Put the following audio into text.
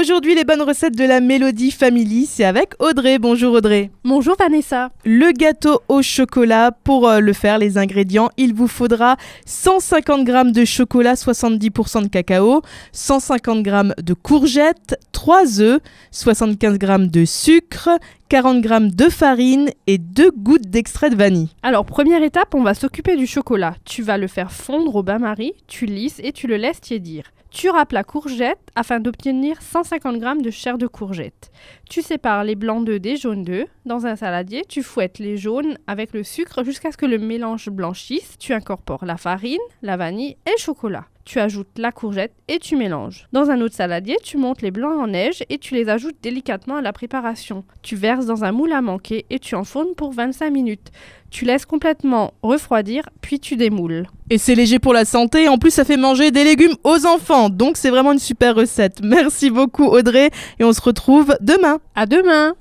Aujourd'hui, les bonnes recettes de la Mélodie Family, c'est avec Audrey. Bonjour Audrey. Bonjour Vanessa. Le gâteau au chocolat, pour euh, le faire, les ingrédients, il vous faudra 150 g de chocolat, 70% de cacao, 150 g de courgettes, 3 œufs, 75 g de sucre, 40 g de farine et 2 gouttes d'extrait de vanille. Alors, première étape, on va s'occuper du chocolat. Tu vas le faire fondre au bain-marie, tu lisses et tu le laisses tiédir. Tu râpes la courgette afin d'obtenir 150 g de chair de courgette. Tu sépares les blancs d'œufs des jaunes d'œufs. Dans un saladier, tu fouettes les jaunes avec le sucre jusqu'à ce que le mélange blanchisse. Tu incorpores la farine, la vanille et le chocolat. Tu ajoutes la courgette et tu mélanges. Dans un autre saladier, tu montes les blancs en neige et tu les ajoutes délicatement à la préparation. Tu verses dans un moule à manquer et tu enfournes pour 25 minutes. Tu laisses complètement refroidir, puis tu démoules. Et c'est léger pour la santé, en plus ça fait manger des légumes aux enfants, donc c'est vraiment une super recette. Merci beaucoup Audrey, et on se retrouve demain. À demain